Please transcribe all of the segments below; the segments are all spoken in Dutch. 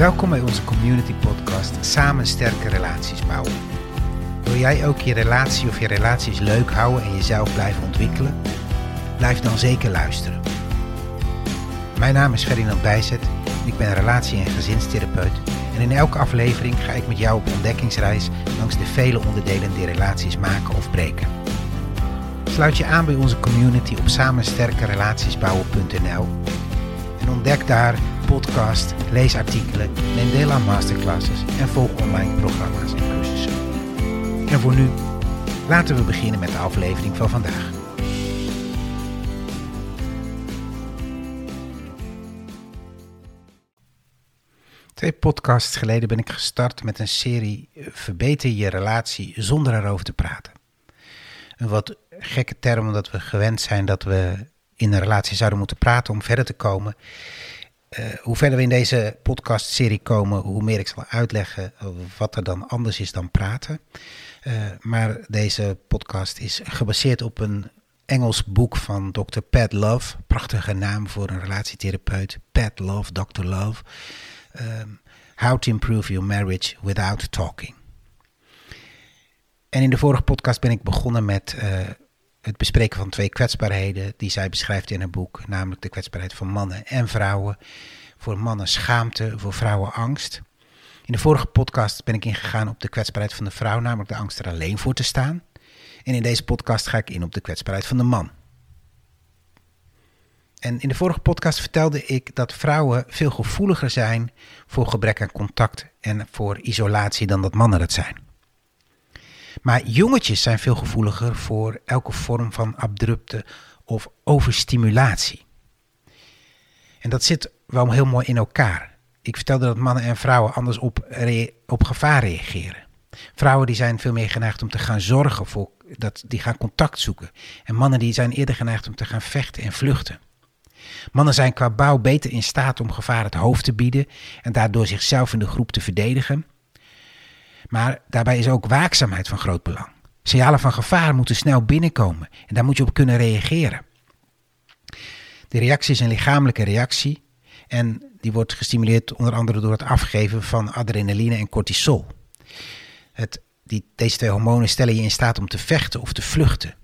Welkom bij onze community podcast Samen sterke relaties bouwen. Wil jij ook je relatie of je relaties leuk houden en jezelf blijven ontwikkelen? Blijf dan zeker luisteren. Mijn naam is Ferdinand Bijzet. Ik ben relatie- en gezinstherapeut. En in elke aflevering ga ik met jou op ontdekkingsreis langs de vele onderdelen die relaties maken of breken. Sluit je aan bij onze community op samensterkerelatiesbouwen.nl en ontdek daar podcast, lees artikelen, neem deel aan masterclasses en volg online programma's en cursussen. En voor nu, laten we beginnen met de aflevering van vandaag. Twee podcasts geleden ben ik gestart met een serie Verbeter je relatie zonder erover te praten. Een wat gekke term omdat we gewend zijn dat we in een relatie zouden moeten praten om verder te komen. Uh, hoe verder we in deze podcastserie komen, hoe meer ik zal uitleggen wat er dan anders is dan praten. Uh, maar deze podcast is gebaseerd op een Engels boek van Dr. Pat Love. Prachtige naam voor een relatietherapeut. Pat Love, Dr. Love. Um, How to Improve Your Marriage Without Talking. En in de vorige podcast ben ik begonnen met uh, het bespreken van twee kwetsbaarheden die zij beschrijft in haar boek, namelijk de kwetsbaarheid van mannen en vrouwen. Voor mannen schaamte, voor vrouwen angst. In de vorige podcast ben ik ingegaan op de kwetsbaarheid van de vrouw, namelijk de angst er alleen voor te staan. En in deze podcast ga ik in op de kwetsbaarheid van de man. En in de vorige podcast vertelde ik dat vrouwen veel gevoeliger zijn voor gebrek aan contact en voor isolatie dan dat mannen dat zijn. Maar jongetjes zijn veel gevoeliger voor elke vorm van abrupte of overstimulatie. En dat zit wel heel mooi in elkaar. Ik vertelde dat mannen en vrouwen anders op, op gevaar reageren. Vrouwen die zijn veel meer geneigd om te gaan zorgen voor dat die gaan contact zoeken. En mannen die zijn eerder geneigd om te gaan vechten en vluchten. Mannen zijn qua bouw beter in staat om gevaar het hoofd te bieden en daardoor zichzelf in de groep te verdedigen. Maar daarbij is ook waakzaamheid van groot belang. Signalen van gevaar moeten snel binnenkomen en daar moet je op kunnen reageren. De reactie is een lichamelijke reactie en die wordt gestimuleerd onder andere door het afgeven van adrenaline en cortisol. Het, die, deze twee hormonen stellen je in staat om te vechten of te vluchten.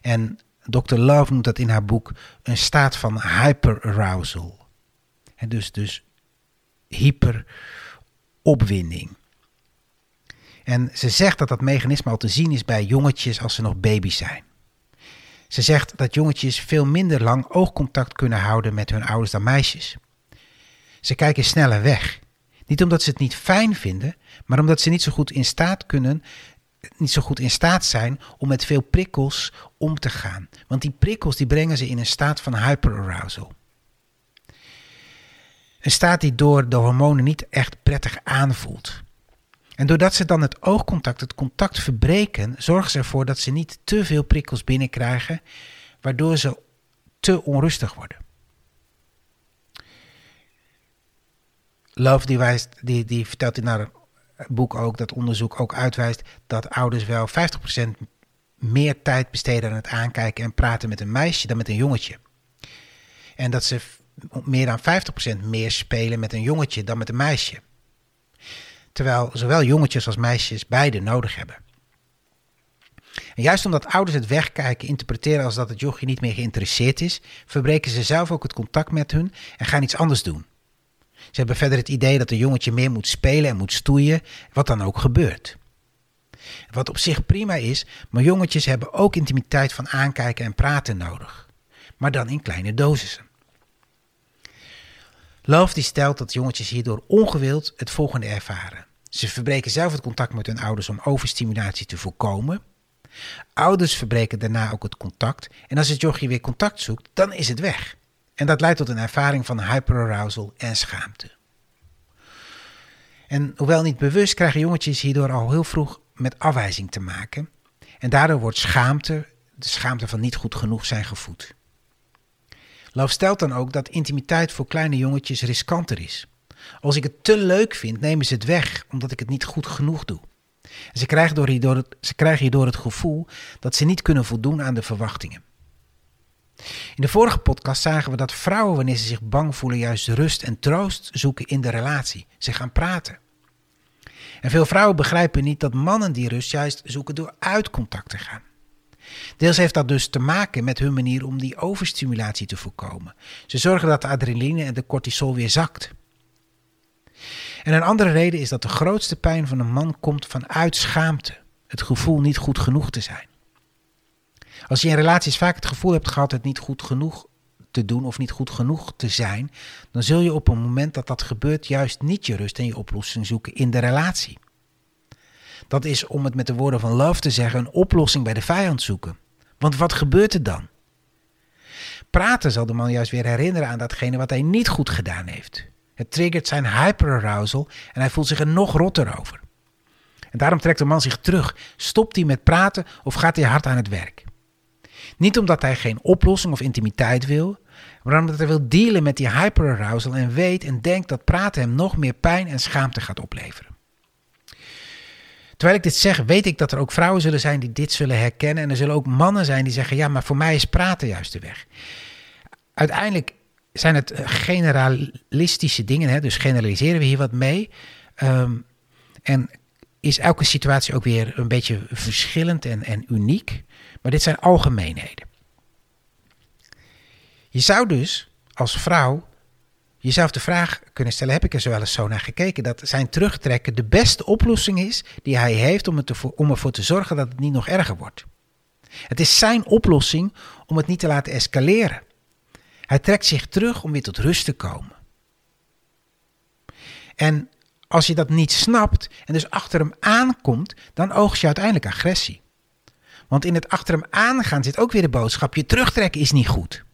En Dr. Love noemt dat in haar boek een staat van hyperarousal. Dus, dus hyperopwinding. En ze zegt dat dat mechanisme al te zien is bij jongetjes als ze nog baby's zijn. Ze zegt dat jongetjes veel minder lang oogcontact kunnen houden met hun ouders dan meisjes. Ze kijken sneller weg. Niet omdat ze het niet fijn vinden, maar omdat ze niet zo goed in staat kunnen, niet zo goed in staat zijn om met veel prikkels om te gaan. Want die prikkels die brengen ze in een staat van hyperarousal. Een staat die door de hormonen niet echt prettig aanvoelt. En doordat ze dan het oogcontact, het contact verbreken, zorgen ze ervoor dat ze niet te veel prikkels binnenkrijgen, waardoor ze te onrustig worden. Love die, wijst, die, die vertelt in haar boek ook dat onderzoek ook uitwijst dat ouders wel 50% meer tijd besteden aan het aankijken en praten met een meisje dan met een jongetje. En dat ze meer dan 50% meer spelen met een jongetje dan met een meisje. Terwijl zowel jongetjes als meisjes beide nodig hebben. En juist omdat ouders het wegkijken interpreteren als dat het jochie niet meer geïnteresseerd is, verbreken ze zelf ook het contact met hun en gaan iets anders doen. Ze hebben verder het idee dat een jongetje meer moet spelen en moet stoeien, wat dan ook gebeurt. Wat op zich prima is, maar jongetjes hebben ook intimiteit van aankijken en praten nodig. Maar dan in kleine dosissen. Love die stelt dat jongetjes hierdoor ongewild het volgende ervaren. Ze verbreken zelf het contact met hun ouders om overstimulatie te voorkomen. Ouders verbreken daarna ook het contact en als het jochie weer contact zoekt, dan is het weg. En dat leidt tot een ervaring van hyperarousal en schaamte. En hoewel niet bewust krijgen jongetjes hierdoor al heel vroeg met afwijzing te maken. En daardoor wordt schaamte, de schaamte van niet goed genoeg zijn gevoed. Love stelt dan ook dat intimiteit voor kleine jongetjes riskanter is. Als ik het te leuk vind, nemen ze het weg omdat ik het niet goed genoeg doe. Ze, krijgen door hierdoor het, ze krijgen hierdoor het gevoel dat ze niet kunnen voldoen aan de verwachtingen. In de vorige podcast zagen we dat vrouwen, wanneer ze zich bang voelen, juist rust en troost zoeken in de relatie. Ze gaan praten. En veel vrouwen begrijpen niet dat mannen die rust juist zoeken door uit contact te gaan. Deels heeft dat dus te maken met hun manier om die overstimulatie te voorkomen. Ze zorgen dat de adrenaline en de cortisol weer zakt. En een andere reden is dat de grootste pijn van een man komt vanuit schaamte, het gevoel niet goed genoeg te zijn. Als je in relaties vaak het gevoel hebt gehad het niet goed genoeg te doen of niet goed genoeg te zijn, dan zul je op een moment dat dat gebeurt juist niet je rust en je oplossing zoeken in de relatie. Dat is, om het met de woorden van Love te zeggen, een oplossing bij de vijand zoeken. Want wat gebeurt er dan? Praten zal de man juist weer herinneren aan datgene wat hij niet goed gedaan heeft. Het triggert zijn hyperarousal en hij voelt zich er nog rotter over. En daarom trekt de man zich terug. Stopt hij met praten of gaat hij hard aan het werk? Niet omdat hij geen oplossing of intimiteit wil, maar omdat hij wil dealen met die hyperarousal en weet en denkt dat praten hem nog meer pijn en schaamte gaat opleveren. Terwijl ik dit zeg, weet ik dat er ook vrouwen zullen zijn die dit zullen herkennen. En er zullen ook mannen zijn die zeggen: ja, maar voor mij is praten juist de weg. Uiteindelijk zijn het eh, generalistische dingen, hè, dus generaliseren we hier wat mee. Ehm, en is elke situatie ook weer een beetje verschillend en, en uniek. Maar dit zijn algemeenheden. Je zou dus als vrouw jezelf de vraag kunnen stellen: heb ik er zo wel eens zo naar gekeken dat zijn terugtrekken de beste oplossing is die hij heeft om, het om ervoor te zorgen dat het niet nog erger wordt? Het is zijn oplossing om het niet te laten escaleren. Hij trekt zich terug om weer tot rust te komen. En als je dat niet snapt en dus achter hem aankomt, dan oogst je uiteindelijk agressie. Want in het achter hem aangaan zit ook weer de boodschap: je terugtrekken is niet goed.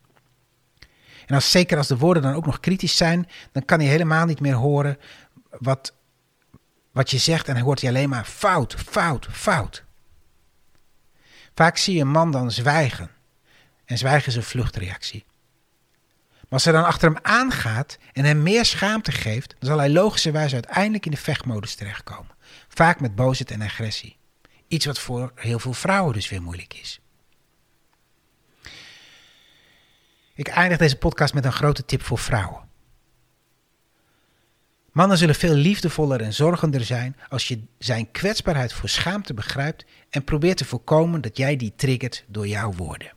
En als, zeker als de woorden dan ook nog kritisch zijn, dan kan hij helemaal niet meer horen wat, wat je zegt en hij hoort hij alleen maar fout, fout, fout. Vaak zie je een man dan zwijgen. En zwijgen is een vluchtreactie. Maar als hij dan achter hem aangaat en hem meer schaamte geeft, dan zal hij logischerwijs uiteindelijk in de vechtmodus terechtkomen. Vaak met boosheid en agressie. Iets wat voor heel veel vrouwen dus weer moeilijk is. Ik eindig deze podcast met een grote tip voor vrouwen. Mannen zullen veel liefdevoller en zorgender zijn als je zijn kwetsbaarheid voor schaamte begrijpt en probeert te voorkomen dat jij die triggert door jouw woorden.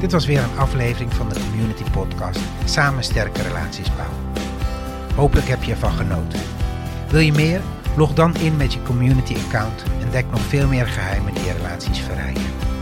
Dit was weer een aflevering van de Community Podcast Samen sterke relaties bouwen. Hopelijk heb je ervan genoten. Wil je meer? Log dan in met je community account en dek nog veel meer geheimen die je relaties verrijken.